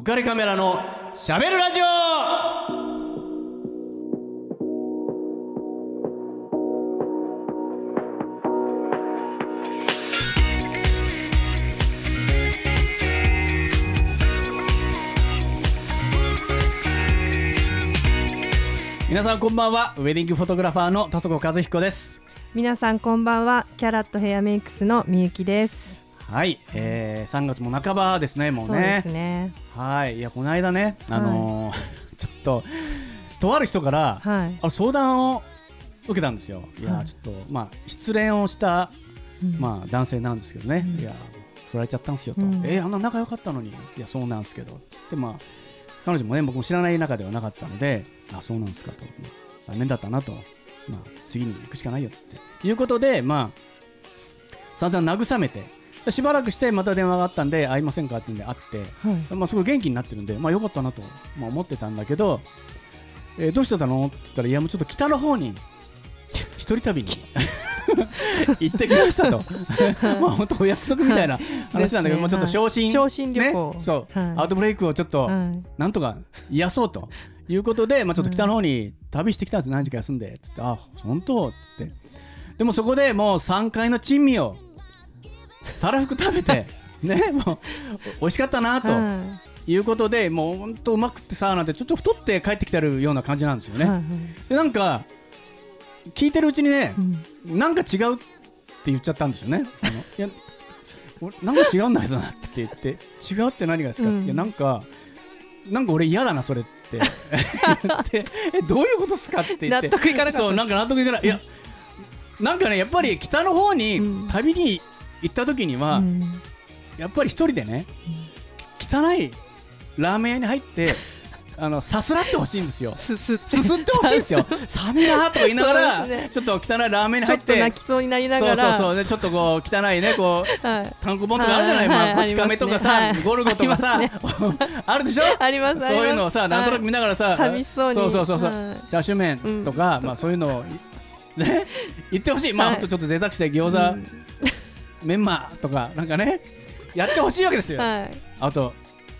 浮かれカメラのしゃべるラジオ。皆さんこんばんは。ウェディングフォトグラファーの田底和彦です。皆さんこんばんは。キャラットヘアメイクスのみゆきです。はい、えー、3月も半ばですねもうそうでね。はいいやこの間ねあのー ちょっととある人からはい。あ相談を受けたんですよ。いや、はい。ちょっとまあ失恋をした、うん。まあ、男性なんですけどね、うん。いや振られちゃったんですよと、うん。えーあんな仲良かったのに。いやそうなんですけど。でまあ彼女もね僕も知らない中ではなかったのであそうなんですかと、まあ残念だったなと、まあ、次に行くしかないよって。いうことでまあ散々慰めてでしばらくしてまた電話があったんで会いませんかってんで会ってはい。まあ、すごい元気になってるんで、まあ、よかったなと、まあ、思ってたんだけど、えーどうしてたのって言ったら、いや、もうちょっと北の方に、一人旅に 行ってきましたと、まあ本当、お約束みたいな話なんだけど、ね。もうちょっと昇進、はい。昇進旅行。ね、そう、はい。アウトブレイクをちょっと、はい。なんとか癒そうと。いうことで、まあ、ちょっと北の方に旅してきたんです、何時か休んで、つって、あ、本当。って。でもそこでもう3階の珍味をたらふく食べて、ね、もう美味しかったなと。はい。うことでもう本当うまくってさなんてちょっと太って帰ってきてるような感じなんですよね。いはいはい。でなんか聞いてるうちにねう、ん。なんか違うって言っちゃったんですよね。あのいや俺なんか違うんだけどなって言って違うって何がですか、うん。いやなんかなんか俺嫌だなそれって。言ってえどういうことですかって言って。納得いかなかったそうなんか納得いかない。いやなんかねやっぱり北の方にうん。旅に行った時には、うん。やっぱり一人でね、き汚いラーメン屋に入って あのさすらってほしいんですよ。すすって。ほしいんですよ。寒いなとか言いながら、ね。ちょっと汚いラーメンにちょっと入って。泣きそうになりながら。そうそうそう。でちょっとこう汚いねこうはい。単行本とかあるじゃない、はい。まあ、はいこち亀とかさ、ありますねゴルゴとかさ、あ りあるでしょ？ありますそういうのをさ、なんとなく見ながらさ、寂しそうに。そうそうそうチャーシュー麺とか、まあそういうのをね言ってほしい。まあ、はい。ほんとちょっと贅沢して餃子、うんメンマとかなんかねやってほしいわけですよ。はい。あと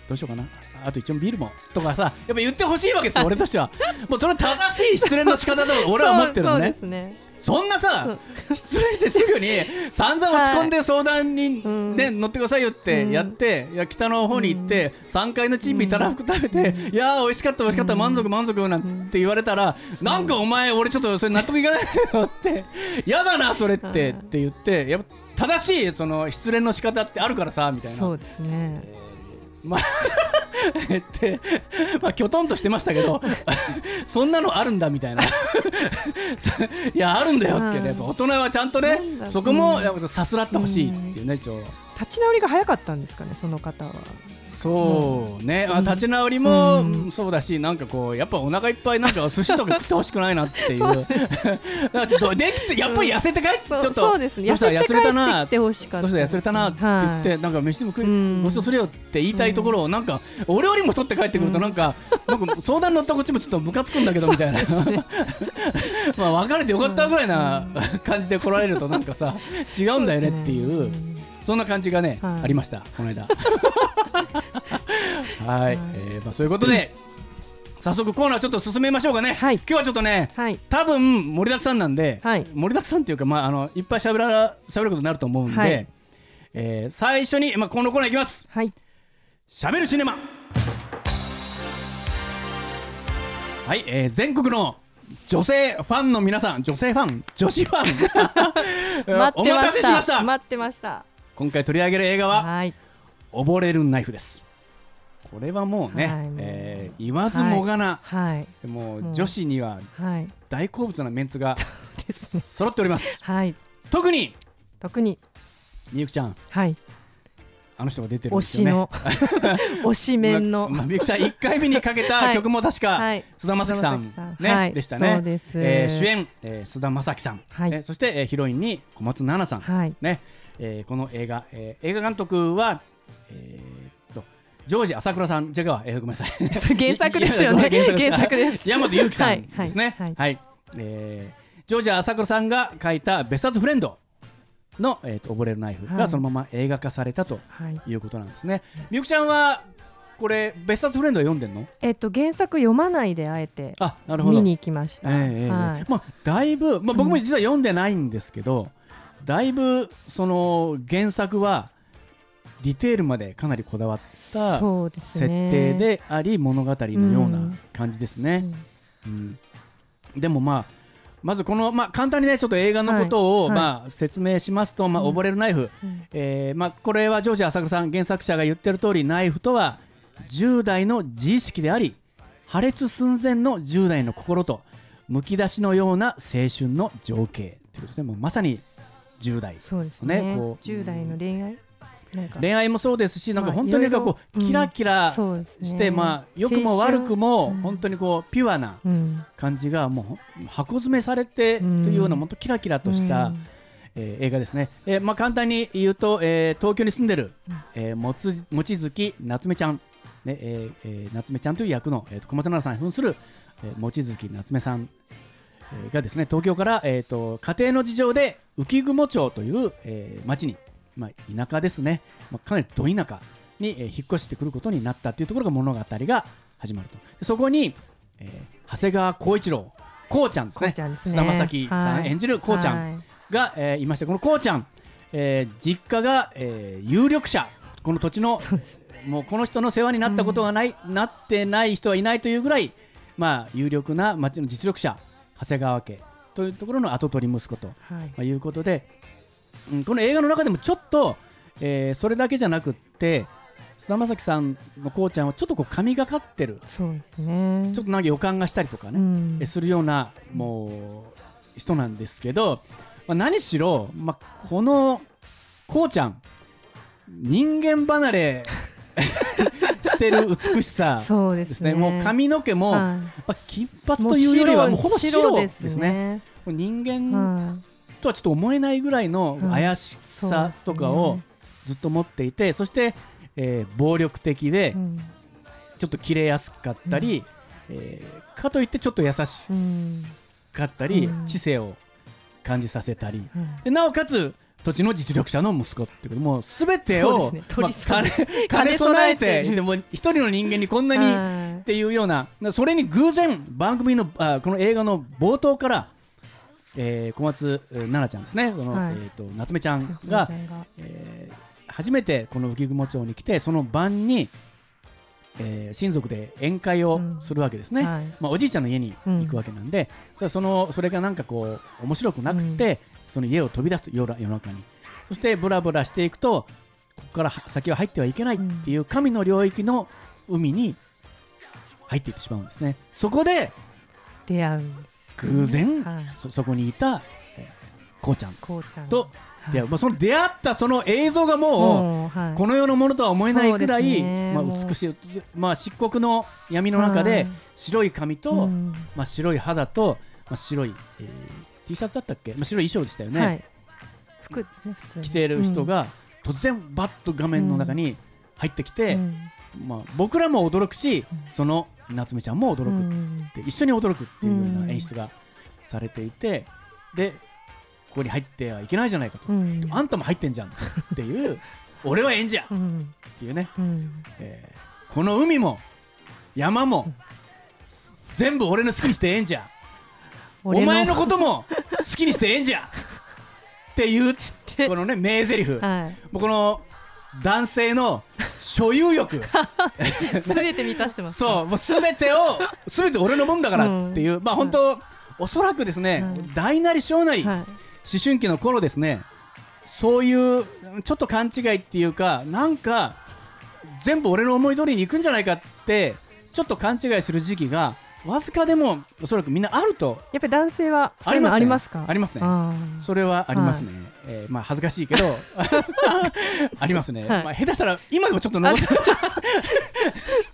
どうしようかな。あと一応ビールもとかさやっぱ言ってほしいわけですよ俺としては。もうそれは正しい失恋の仕方だと俺は思ってるのね。ですねそんなさ失恋してすぐに 散々落ち込んで相談に、うん。ね乗ってくださいよってやって、いや北の方に行って、3階のチンビたらふく食べて、いやー美味しかった美味しかった、満足満足なんて言われたら、なんかお前俺ちょっとそれ納得いかないよって やだなそれって、はいって言ってやっぱ正しいその失恋の仕方ってあるからさみたいな。そうですね。まあってまあきょとんとしてましたけど そんなのあるんだみたいな。いやあるんだよってね大人はちゃんとねそこもうんやっぱさすらってほしいっていうね一応。立ち直りが早かったんですかねその方はそうね、あうん。立ち直りもうん。そうだし、なんかこう、やっぱお腹いっぱい、なんか 寿司とか食ってほしくないなっていう、だ からちょっとできて、やっぱり痩せて帰って、ちそうょっと、そうですね。痩せて。帰ってきてほしかったどうした？痩せれたなって言って、はなんか飯でも食い、うん。ごちそうするよって言いたいところを、なんか、俺よりも取って帰ってくると、なんか、なんか相談乗ったこっちもちょっとムカつくんだけどみたいな、まあ別れてよかったぐらいな感じで来られると、なんかさ、違うんだよねっていう。そんな感じがね、はい。ありました、この間。はい、えーまあ、そういうことで、早速コーナーちょっと進めましょうかね。はい。今日はちょっとね、はい。多分盛りだくさんなんで、はい。盛りだくさんっていうか、まあ、あのいっぱいしゃべらしゃべることになると思うんで、はい。えー最初に、まあ、このコーナーいきます。はい。しゃべるシネマ。はい、えー全国の女性ファンの皆さん、女性ファン、女子ファン、待っておま待たせしました。待ってました今回取り上げる映画ははい。溺れるナイフです。これはもうね、はいえー言わずもがな、はいもうもう女子にははい。大好物なメンツが 揃っております。はい。特に特に。みゆきちゃん。はい。あの人が出てるん推ですよね。しの。推し面の。ままあみゆきさん1回目にかけた はい。曲も確かはい。菅田将暉さんねはい。でしたね。えー主演、えー菅田将暉さん、はい。ねそして、えーヒロインに小松菜奈さん、はい。ねえーこの映画、えー映画監督は、えーっとジョージ朝倉さん、違うわ、えーごめんなさい。原作ですよね。原作です。山本裕貴さんですね。はいはい、えージョージ朝倉さんが書いた別冊フレンドの、えーと溺れるナイフがはい。そのまま映画化されたとはい。いうことなんですね。みゆきちゃんはこれ別冊フレンドは読んでんの？えっと原作読まないであえて見に行きました、ええええはい。まあだいぶ、まあ、僕も実は読んでないんですけど、だいぶその原作はディテールまでかなりこだわった設ね。定であり物語のようなうん。感じですね、うん。うん。でもまあまずこの、まあ、簡単にねちょっと映画のことを、はいまあ、説明しますと、まあ、うん。溺れるナイフ、うん。えーまあ、これはジョージ浅草さん原作者が言ってる通りナイフとは10代の自意識であり破裂寸前の10代の心とむき出しのような青春の情景。ということでもうまさに10代そうですね。ねこう。10代の恋愛？恋愛もそうですしなんかまあ本当になんかこうキラキラして、まあ良くも悪くも本当にこうピュアなうん。感じがもう箱詰めされてというようなうん。本当キラキラとした、うん。えー映画ですね、えーまあ、簡単に言うと、えー東京に住んでる、えー、もつ望月夏目ちゃん、ねえーえー夏目ちゃんという役の、えーと小松菜奈さんに扮する、えー、望月夏目さん、えーがですね東京から、えー、と家庭の事情で浮雲町という、えー町に、まあ、田舎ですね、まあ、かなりど田舎に、えー引っ越してくることになったというところが物語が始まると。でそこに、えー長谷川浩一郎こうちゃんですね。ちゃんですね。菅田将暉さんはい。演じるこうちゃん、はい。が、えーいましてこのこうちゃん、えー実家が、えー有力者。この土地のもうこの人の世話になったことがない、なってない人はいないというぐらい、まあ、有力な町の実力者長谷川家というところの跡取り息子と、まはい。あ、いうことで、うん、この映画の中でもちょっと、えーそれだけじゃなくって菅田将暉さんのこうちゃんはちょっとこう神がかってる。そうですね。ちょっとなんか予感がしたりとかね、うん。えするようなもう人なんですけど、まあ、何しろ、まあ、このこうちゃん人間離れし てる美しさ そうでね。ですすね。もう髪の毛も、はい。まあ、金髪というよりはもうほぼ白でですすね。ねこれ人間はい。とはちょっと思えないぐらいのうん怪しさとかをずっと持っていて、そして、えー暴力的でうん。ちょっと切れやすかったり、えーかといってちょっと優しうんかったり、うん。知性を感じさせたり。はいでなおかつ土地の実力者の息子っていうこと。もう全てを、兼ね。備 えてるでも一人の人間にこんなにはい。っていうようなそれに偶然番組のあこの映画の冒頭から、えー小松えー奈々ちゃんですね。この、はい。えー、と夏目ちゃんがちえー初めてこの浮雲町に来てその晩に、えー親族で宴会をするわけですね、はい。まあ、おじいちゃんの家に行くわけなんで、それそのそれがなんかこう面白くなくて、その家を飛び出すと夜夜中に。そしてブラブラしていくとここからは先は入ってはいけないっていう神の領域の海に入っていってしまうんですね。そこで出会うんです偶然、はい。そそこにいた、えーこうちゃん。こうちゃん。と出会う、まあ、その出会ったその映像がもう、はい。この世のものとは思えないぐらい、ね。まあ、美しい、まあ、漆黒の闇の中ではい。白い髪と、うん。まあ、白い肌と、まあ、白い、えー T シャツだったっけ、まあ、白い衣装でしたよね、はい。服ですね普通に。着ている人が突然バッと画面の中に入ってきて、うん。まあ、僕らも驚くし、うん。その夏目ちゃんも驚くっ一緒に驚くっていうよううなん。演出がされていて、でここに入ってはいけないじゃないかと、うん。あんたも入ってんじゃんっていう 俺は演者っ うん。ていうね。うん。えーこの海も山も全部俺の好きにしてええんじゃお俺前のことも好きにしてええんじゃ。っていうこのね名台詞。もはうこの男性の所有欲。いすべて満たしてます。そうもう全てを全て俺のもんだからっていう、まあ本当、おそらくですね、はい。大なり小なり、はい。思春期の頃ですねそういうちょっと勘違いっていうかなんか全部俺の思い通りにいくんじゃないかってちょっと勘違いする時期がわずかでもおそらくみんなあると。やっぱり男性はそういうのありますか？ありますね。あそれはありますね、えーまあ恥ずかしいけど。ありますね、はい。まあ、下手したら今でもちょっと残ってる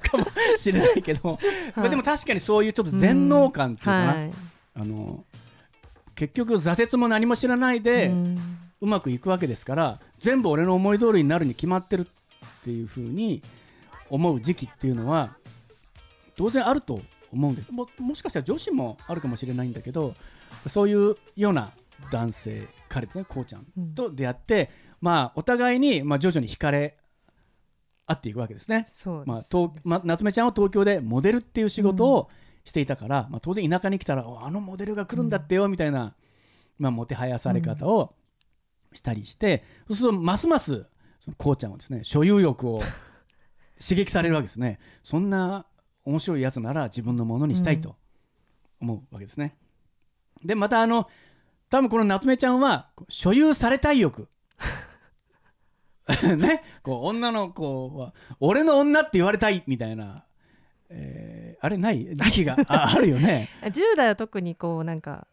かもしれないけど、まあ、でも確かにそういうちょっと全能感っていうかな、はい。あの結局挫折も何も知らないで、うん。うまくいくわけですから全部俺の思い通りになるに決まってるっていうふうに思う時期っていうのは当然あると思うんです。ももしかしたら女子もあるかもしれないんだけどそういうような男性彼ですねこうちゃんうん。と出会って、まあお互いに、まあ、徐々に惹かれ会っていくわけですね。そうまあ東まあ、夏目ちゃんは東京でモデルっていう仕事をしていたから、まあ、当然田舎に来たらおあのモデルが来るんだってよみたいな、まあ、もてはやされ方をしたりして、そうするとますますそのこうちゃんはですね所有欲を刺激されるわけですね。そんな面白いやつなら自分のものにしたいと思うわけですね。でまたあの多分この夏目ちゃんは所有されたい欲 ね？こう女の子は俺の女って言われたいみたいな、えーあれない？時期があ あるよね。10代は特にこうなんか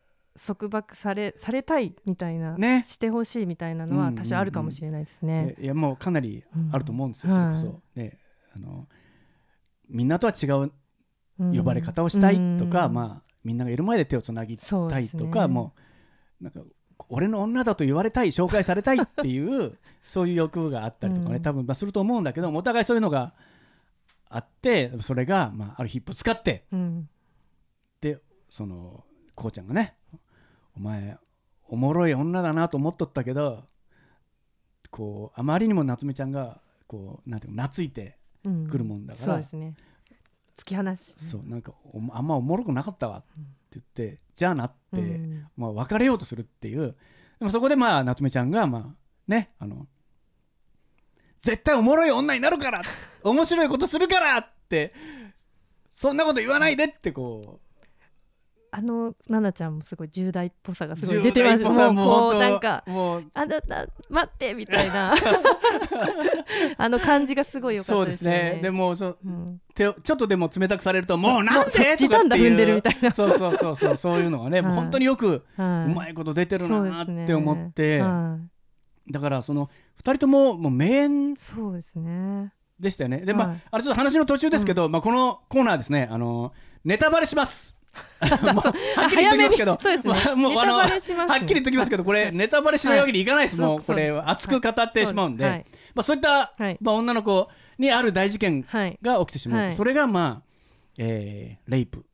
束縛されされたいみたいな、ね？してほしいみたいなのは多少あるかもしれないですね。いやもうかなりあると思うんですよ、うんそれこそ。ねあのみんなとは違ううん呼ばれ方をしたいとか、うん。まあ、みんながいる前で手をつなぎたいとか、そうね。もうなんか俺の女だと言われたい紹介されたいっていう そういう欲があったりとかね、うん。多分まあすると思うんだけどお互いそういうのがあってそれが、まあ、ある日ぶつかってうん。でそのこうちゃんがね「お前おもろい女だなと思っとったけどこうあまりにも夏目ちゃんがこうなんていうの懐いてうん。来るもんだから。そうですね。突き放し、そうなんかおあんまおもろくなかったわって言って、じゃあなって、うん。まあ、別れようとするっていう。でもそこでまあ夏目ちゃんがまあねあの絶対おもろい女になるから面白いことするからってそんなこと言わないでってこあの奈々ちゃんもすごい10代っぽさがうすごい出てます。10代っぽさもうこ本当うなんかもう。あなた待ってみたいな。あの感じがすごい良かそうでったですすよね。ね。でもそううん。ちょっとでも冷たくされるともうなんもうそで時短だ踏んでるみたいなそうそうそうそうそういうのがね、もうはい本当によくはうまいこと出てるそうなですねって。思って、はい。だからその2人とももう名演そうですね。でしたよね。で、まあ、はい。あれちょっと話の途中ですけど、まあ、このコーナーですね、あの、ネタバレします。もうはっきり言ってきますけど、もうネタバレしますはっきり言ってきますけど、これ、ネタバレしないわけにいかないです。はい。もう、これ、熱く語ってしまうんで、はい。まあ、そういった、はい。まあ、女の子にある大事件はいが起きてしまう。はい。それが、まあ、えーレイプ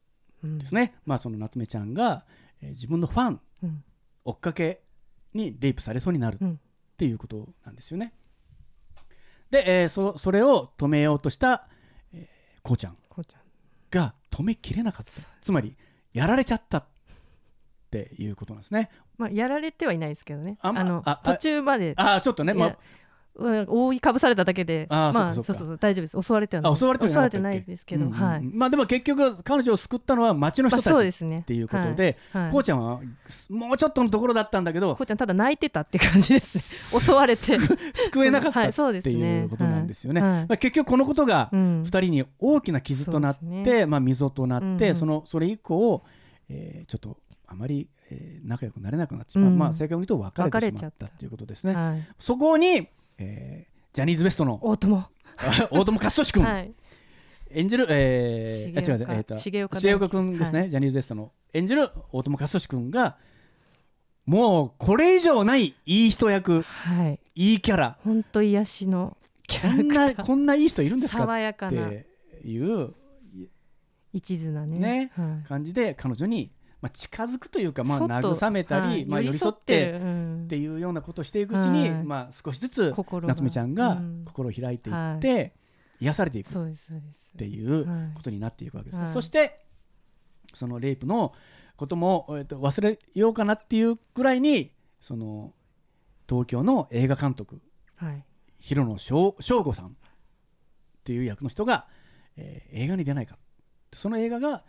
うん。ですね。まあ、その夏目ちゃんが、えー自分のファン、うん。追っかけにレイプされそうになるうん。っていうことなんですよね。で、えーそそれを止めようとした、えーこうちゃん。が止めきれなかった。つまりやられちゃったっていうことなんですね。まあやられてはいないですけどね。あの途中まで。ああちょっとね、まいやうん覆いかぶされただけであーまあそうそうそう大丈夫です。襲われてはない。あ襲われてはなかった。っけないですけど、うんうんはい。まあでも結局彼女を救ったのは町のまあ人たちっていうことで、はい。はい。こうちゃんはもうちょっとのところだったんだけどこうちゃんただ泣いてたって感じです。ね 襲われて。救えなかったはいそうってですね。いうことなんですよね。はい。まあ、結局このことがうん。2人に大きな傷となって、そうですまあ、溝となって、うん。うんそのそれ以降、えーちょっとあまり、えー仲良くなれなくなってしまう、うん。まあ、正確に言うと別れてしまったったということですね。はいそこに、えージャニーズ WEST の大友。大友克俊君、はい。演じる、えー、あ重岡違うえーと重岡重岡君ですね、はい。ジャニーズ WEST の。演じる大友克俊君がもうこれ以上ないいい人役。はい。いいキャラ。本当癒しのキこャんなラクター。こんないい人いるんですか？爽やかっなていう。一途なね。ね。はい。感じで彼女に、まあ、近づくというか、まあ、慰めたり、はいまあ、寄り添ってっていうようなことをしていくうちに、はい。まあ、少しずつ夏目ちゃんがうん。心を開いていって、癒されていくっていうはいことになっていくわけです、はい。そしてそのレイプのことも、えっと忘れようかなっていうぐらいにその東京の映画監督はい。広野翔翔吾さんっていう役の人が、えー映画に出ないか。その映画が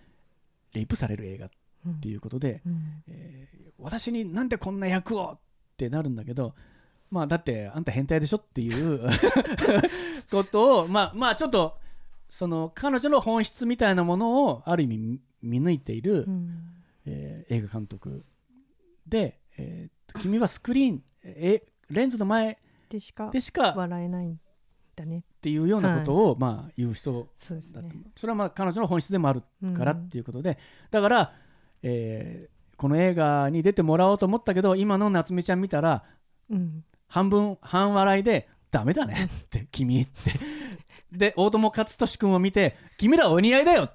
レイプされる映画。っていうことで、うん。えー私になんでこんな役をってなるんだけどまあだってあんた変態でしょっていう ことをまあまあちょっとその彼女の本質みたいなものをある意味見抜いている、うん。えー映画監督で、えー君はスクリーンえレンズの前でしかでしかっ笑えないんだね。ていうようなことを、まあ言う人そうですね。だと思うそれはまあ彼女の本質でもあるからっていうことで、だから、えーこの映画に出てもらおうと思ったけど今の夏目ちゃん見たらうん。半分半笑いで「ダメだね」って「君」って。で大友克俊君を見て「君らお似合いだよ」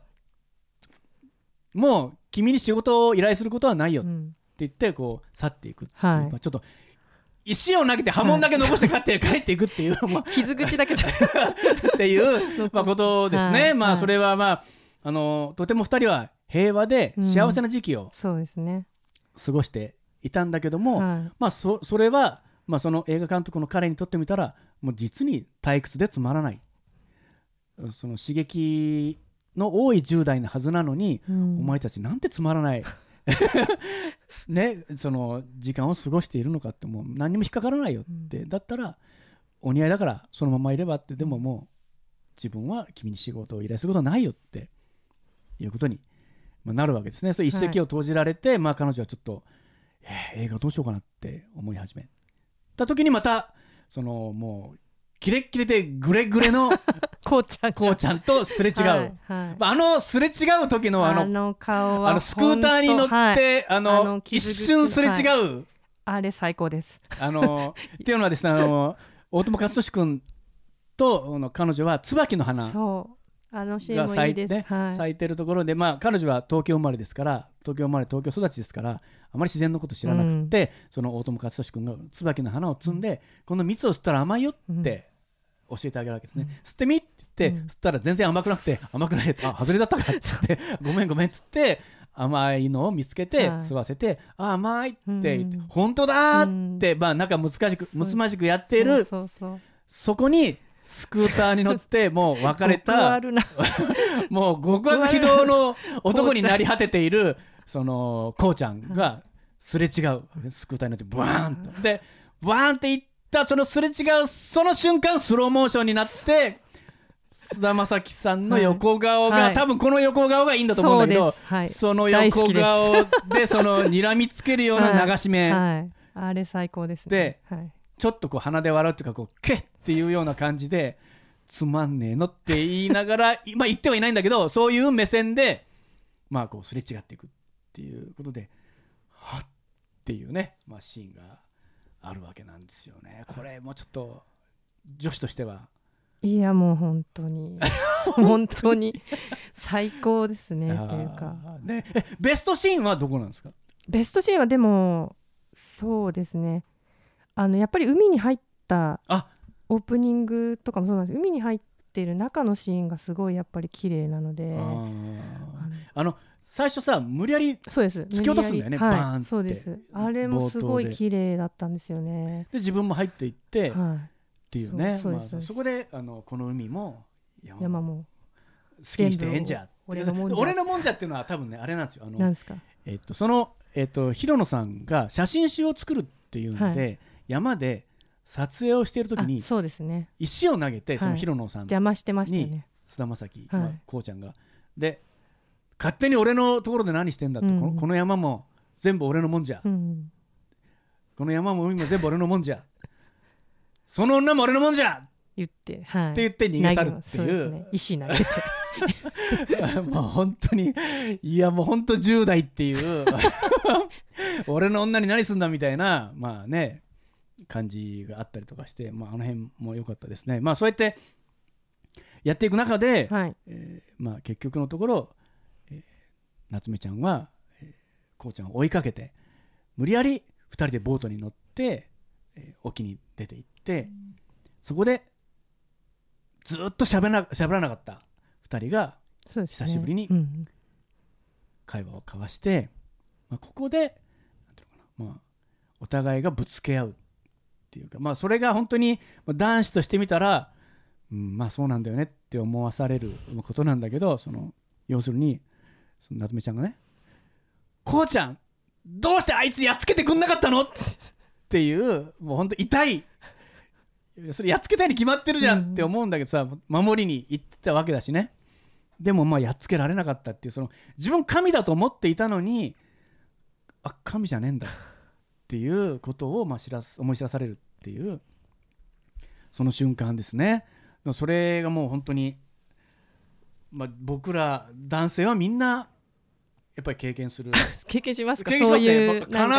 もう君に仕事を依頼することはないよってうん。言ってこう去っていくっていう、はい。まあちょっと石を投げて波紋だけ残して帰って帰っていくっていう、もう傷口だけっ っていう、まあ、ことですね、はい。はい。まあそれはまああのとても2人は平和で幸せな時期をそうですね。過ごしていたんだけども、はい。まあそそれは、まあ、その映画監督の彼にとってみたらもう実に退屈でつまらない。その刺激の多い10代のはずなのに、うん。お前たちなんてつまらない。ねその時間を過ごしているのかってもう何にも引っかからないよって、だったらお似合いだからそのままいればって。でももう自分は君に仕事を依頼することはないよって。いうことに、まあ、なるわけですね。そういう一石を投じられて、まあ、彼女はちょっと、えー映画どうしようかなって思い始めた時にまたそのもうキレッキレでグレグレの こうちゃんが。こうちゃんとすれ違う、はいはい。あのすれ違う時のあのあの顔はあのスクーターに乗って、はい。あの一瞬すれ違う、あれ最高です。あの っていうのはですねあの大友克俊君とあの彼女は椿の花あのもいいです、咲いて、はい。咲いてるところで、まあ、彼女は東京生まれですから東京生まれ東京育ちですからあまり自然のこと知らなくて、その大友克俊君が椿の花を摘んで、この蜜を吸ったら甘いよって教えてあげるわけですね、吸ってみって言って、うん。吸ったら全然甘くなくて 甘くないあ外れだったかって言って ごめんごめんっつって甘いのを見つけてはい吸わせて、あ甘いって言って、うん。本当だーって、まあなんか難しくむつまじくやっているそこにスクーターに乗って もう別れ極た もう極悪非道の男になり果てている そのこうちゃんがすれ違う。スクーターに乗ってブワーンと。でブワーンっていったそのすれ違うその瞬間スローモーションになって菅田将暉さんの横顔が、はい。多分この横顔がいいんだと思うんだけどその横顔でその睨みつけるような流し目、はい。あれ最高ですねちょっとこう鼻で笑うっていうかこうケッっていうような感じでつまんねえのって言いながら まあ言ってはいないんだけどそういう目線でまあこうすれ違っていくっていうことではっっていうね、まあ、シーンがあるわけなんですよね。これもうちょっと女子としては。いやもう本当に。本当に。最高ですねっていうか。ね。えベストシーンはどこなんですか？ベストシーンはでもそうですねあのやっぱり海に入ったあ。オープニングとかもそうなんです。海に入ってる中のシーンがすごいやっぱり綺麗なので。あの。最初さ無理やり突き落とすんだよねバーンって。はい、そうです。あれもすごい綺麗だったんですよね。で自分も入っていってっはていうね。そこであのこの海も山も。好きにしてええんじゃ。俺のもんじゃっていうのは多分ねあれなんですよ。あの、えっと、その、えっと、広野さんが写真集を作るっていうので、山で撮影をしている時あにそうですね。石を投げてそのはい広野さん、邪魔してましたよね。菅田将暉、はい。まあこうちゃんが。で勝手に俺のところで何してんだと、うんこのこの山も全部俺のもんじゃ、うんこの山も海も全部俺のもんじゃ。その女も俺のもんじゃ！言ってはい。って言って逃げ去るっていう。ね。石投げて。もう本当にいやもう本当10代っていう。俺の女に何すんだみたいなまあね感じがあったりとかして、まあ、あの辺も良かったですね。まあそうやってやっていく中で、はい。えーまあ、結局のところ、えー夏目ちゃんは、えーこうちゃんを追いかけて無理やり2人でボートに乗って、えー沖に出て行ってそこでずっとしゃべらな喋らなかった2人が久しぶりにうん会話を交わして、まあ、ここでまあ、お互いがぶつけ合うっていうか、まあ、それが本当にまあ男子としてみたら、うん、まあそうなんだよねって思わされることなんだけどその要するにその夏目ちゃんがね「こうちゃんどうしてあいつやっつけてくんなかったの?」っていうもう本当痛い。それやっつけたいに決まってるじゃん。って思うんだけどさ、守りに行ってたわけだしね。でもまあやっつけられなかったっていうその自分神だと思っていたのにあ神じゃねえんだっていうことをまあ知らす思い知らされるっていうその瞬間ですね。それがもう本当に、まあ、僕ら男性はみんなやっぱり経験する。経験しますか？そういう僕なん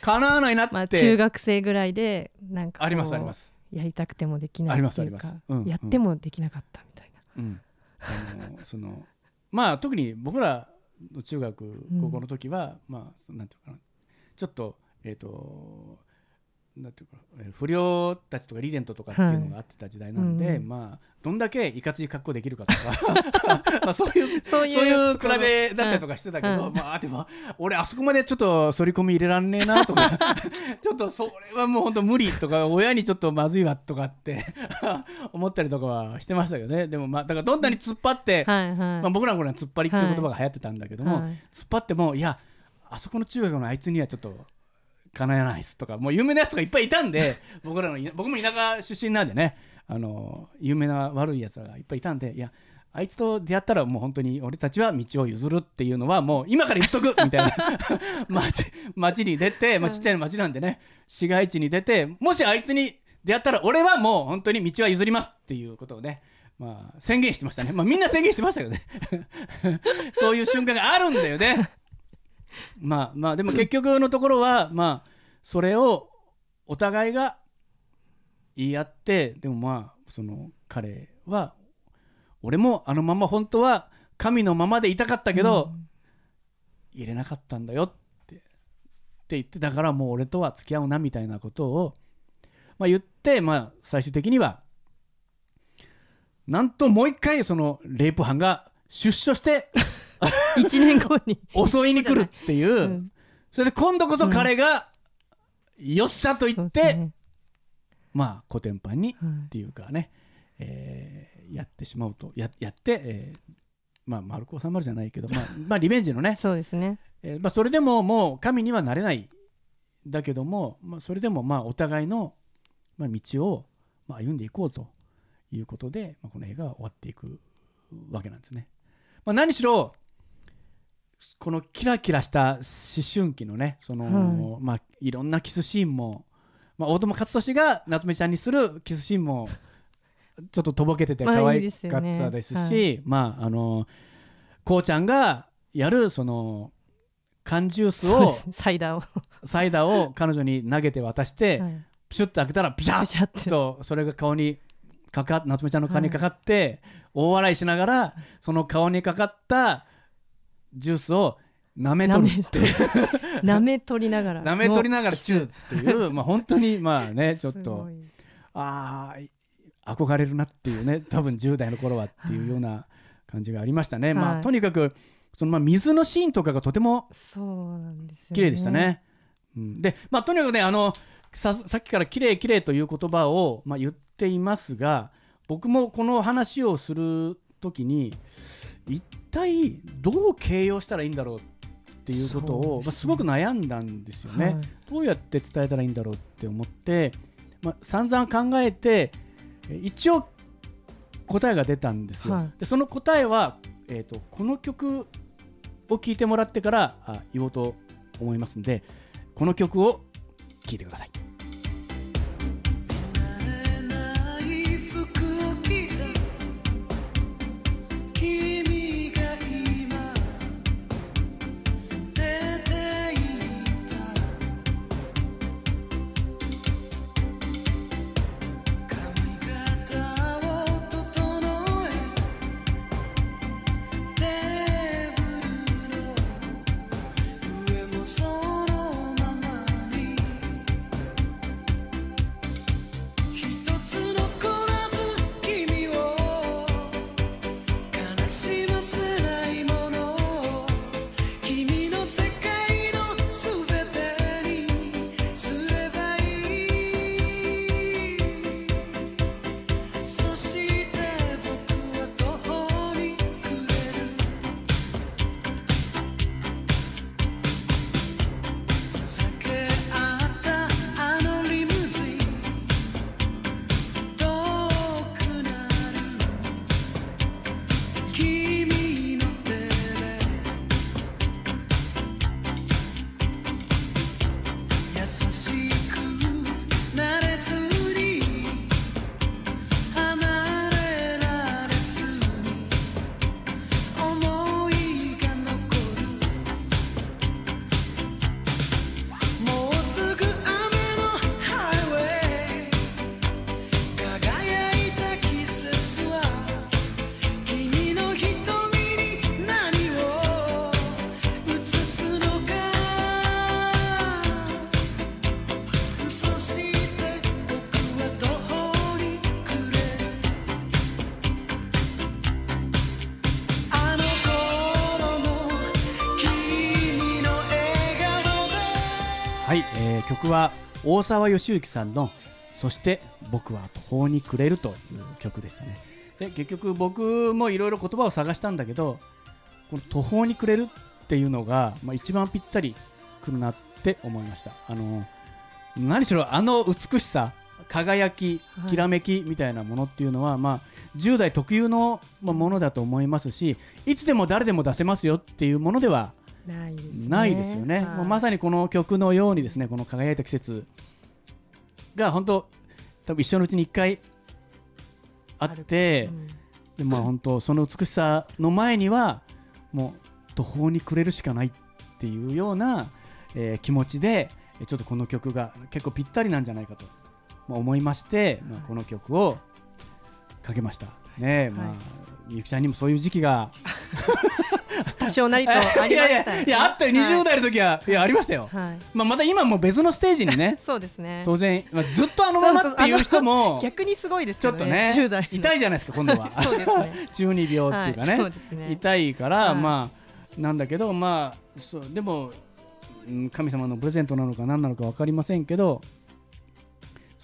かなわないなって、う、まあ、中学生ぐらいでなんかありますあります、やりたくてもできないありますっていうかありますうんやってもできなかったみたいな、うん、あのそのまあ特に僕らの中学高校の時は、まあなんていうかな。ちょっとえっ、となんていうかえー不良たちとかリーゼントとかっていうのがあってた時代なんで、はい。うんまあどんだけいかつい格好できるかとか。まあそういうそういう比べだったりとかしてたけど、はい。まあでも俺あそこまでちょっと反り込み入れらんねえなとか。ちょっとそれはもう本当無理とか親にちょっとまずいわとかって 思ったりとかはしてましたけどね。でもまあだからどんなに突っ張って、はいはい、まあ、僕らの頃は突っ張りっていう言葉が流行ってたんだけども、はい。突っ張ってもいやあそこの中学のあいつにはちょっとかなえないっすとかもう有名なやつがいっぱいいたんで 僕らのい僕も田舎出身なんでねあの有名な悪いやつらがいっぱいいたんでいやあいつと出会ったらもう本当に俺たちは道を譲るっていうのはもう今から言っとく みたいな。街街に出て、まあ、ちっちゃい街なんでね市街地に出てもしあいつに出会ったら俺はもう本当に道は譲りますっていうことをねまあ宣言してましたね、まあ、みんな宣言してましたけどね。そういう瞬間があるんだよねまあまあでも結局のところはまあそれをお互いが言い合ってでもまあその彼は俺もあのまま本当は神のままでいたかったけど、入れなかったんだよってって言ってだからもう俺とは付き合うなみたいなことを、まあ、言って、まあ、最終的にはなんともう一回そのレイプ犯が出所して 1年後に、襲いに来るっていう、うん。それで今度こそ彼が、よっしゃと言って、ね。まあコテンパンにはいっていうかね、えーやってしまうとややって、えーまあ丸く収まるじゃないけど、まあ、まあリベンジのね、そうですね。えーまあ、それでももう神にはなれないだけども、まあ、それでもまあお互いの、まあ、道をまあ歩んでいこうということで、まあ、この映画は終わっていくわけなんですね。まあ、何しろこのキラキラした思春期のねその、はい。まあ、いろんなキスシーンも、まあ、大友克俊が夏目ちゃんにするキスシーンもちょっととぼけててまあ可愛かっねたですし、はいまああのこうちゃんがやるその缶ジュースをサイダーを、サイダーを彼女に投げて渡して、はい。プシュッと開けたらプシャッッとそれが顔にかかっ夏目ちゃんの顔にかかって、大笑いしながらその顔にかかったジュースを舐めとるって。舐め取りながら。舐め取りながらチューっていうまあ本当にまあねちょっすとああ憧れるなっていうね多分10代の頃はっていうような感じがありましたね、まあはいとにかくそのまあ水のシーンとかがとても綺麗でしたね。うん、で、まあ、とにかくねあのささっきから綺麗綺麗という言葉を、まあ、言っていますが僕もこの話をする時に一体どう形容したらいいんだろうっていうことを、まあ、すごく悩んだんですよね。はいどうやって伝えたらいいんだろうって思って、まあ、散々考えてえ一応答えが出たんですよ。はいでその答えは、えー、とこの曲を聴いてもらってからあ言おうと思いますんでこの曲を聴いてください大沢義之さんの「そして僕は途方に暮れる」という曲でしたね。で結局僕もいろいろ言葉を探したんだけどこの途方に暮れるっていうのが、まあ、一番ぴったりくるなって思いました。あの何しろあの美しさ輝きはい。きらめきみたいなものっていうのは、まあ、10代特有のまあものだと思いますしいつでも誰でも出せますよっていうものではないですね。ないですよね、はい。もうまさにこの曲のようにですねこの輝いた季節が本当多分一生のうちに1回あってうん。でまあ本当その美しさの前にはもう途方に暮れるしかないっていうような、えー気持ちでえーちょっとこの曲が結構ぴったりなんじゃないかと、まあ、思いまして、まあ、この曲をかけました。ねまあ、はいみゆきちゃんにもそういう時期が。多少なりとありましたよね。いやいやいやあったよ。20代の時は、い、やありましたよ、はい、はいまあ、また今も別のステージにね。そうですね。当然、まあ、ずっとあのままっていう人も 逆にすごいですけどちょっとね10代。の痛いじゃないですか今度は。そうですね。中二病っていうかね,、はいね。痛いから、はい。まあなんだけどまあそうでも、うん神様のプレゼントなのか何なのか分かりませんけど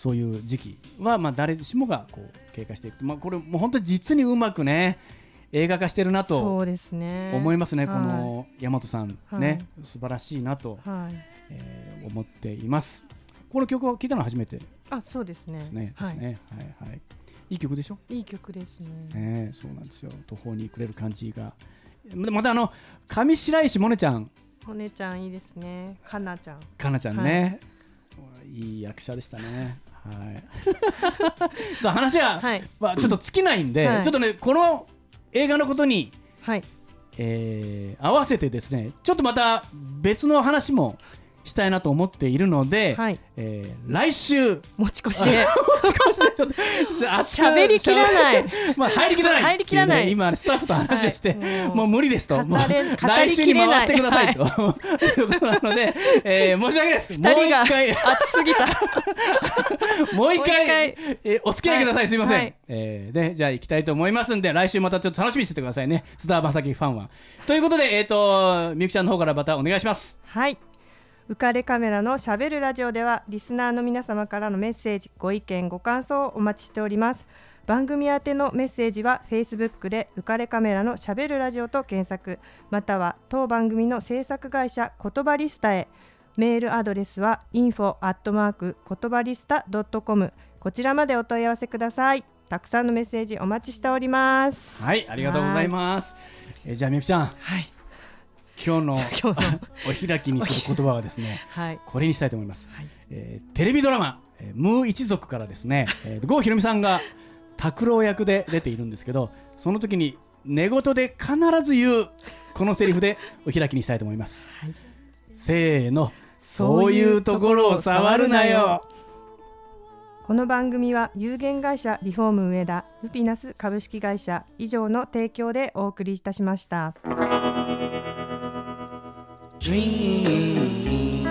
そういう時期は、まあ、誰しもがこう経過していく、まあ、これもう本当に実にうまくね映画化してるなとそうですね。思いますね、はい。この大和さんね、素晴らしいなと、はい。えー思っています。この曲を聴いたのは初めてであそうですね。すね,、はいですね。はい。はいい。い曲でしょ？いい曲ですね。ねえそうなんですよ。途方に暮れる感じが。ままたあの上白石萌音ちゃん。お姉ちゃんいいですね。かなちゃん。かなちゃんね、い、い役者でしたねはい。そう話は、はい。まあ、ちょっと尽きないんで、はい。ちょっとねこの映画のことに、はい。えー合わせてですねちょっとまた別の話もしたいなと思っているので、はい。えー来週。持ち越しでちょっと喋りきらない。まあ入りきらない入りきらない。今スタッフと話をして、はい。もう無理ですと、来週に回してくださいと、い。うことなので、えー申し訳ないです。もう一回、熱すぎたもう一回えーお付き合いください。はい。すみません。はい。えーで、じゃあ行きたいと思いますんで、来週またちょっと楽しみにしててくださいね。須田正樹ファンは。ということで、えっ、と、みゆきちゃんの方からまたお願いします。はい浮かれカメラのしゃべるラジオではリスナーの皆様からのメッセージご意見ご感想をお待ちしております。番組宛てのメッセージは Facebook で浮かれカメラのしゃべるラジオと検索または当番組の制作会社言葉リスタへ。メールアドレスは info アットマーク言葉リスタ .com こちらまでお問い合わせください。たくさんのメッセージお待ちしております。はい、ありがとうございます。えーじゃあみゆきちゃん、はい今日の今日の。お開きにする言葉はですね、はい。これにしたいと思います。はい。えーテレビドラマ「えームー一族」からですね、えー、郷ひろみさんが拓郎役で出ているんですけどその時に寝言で必ず言うこのセリフで お開きにしたいと思います、はい。せーの。そういうところを触るなよ。この番組は有限会社リフォーム上田ルピナス株式会社以上の提供でお送りいたしました。dream.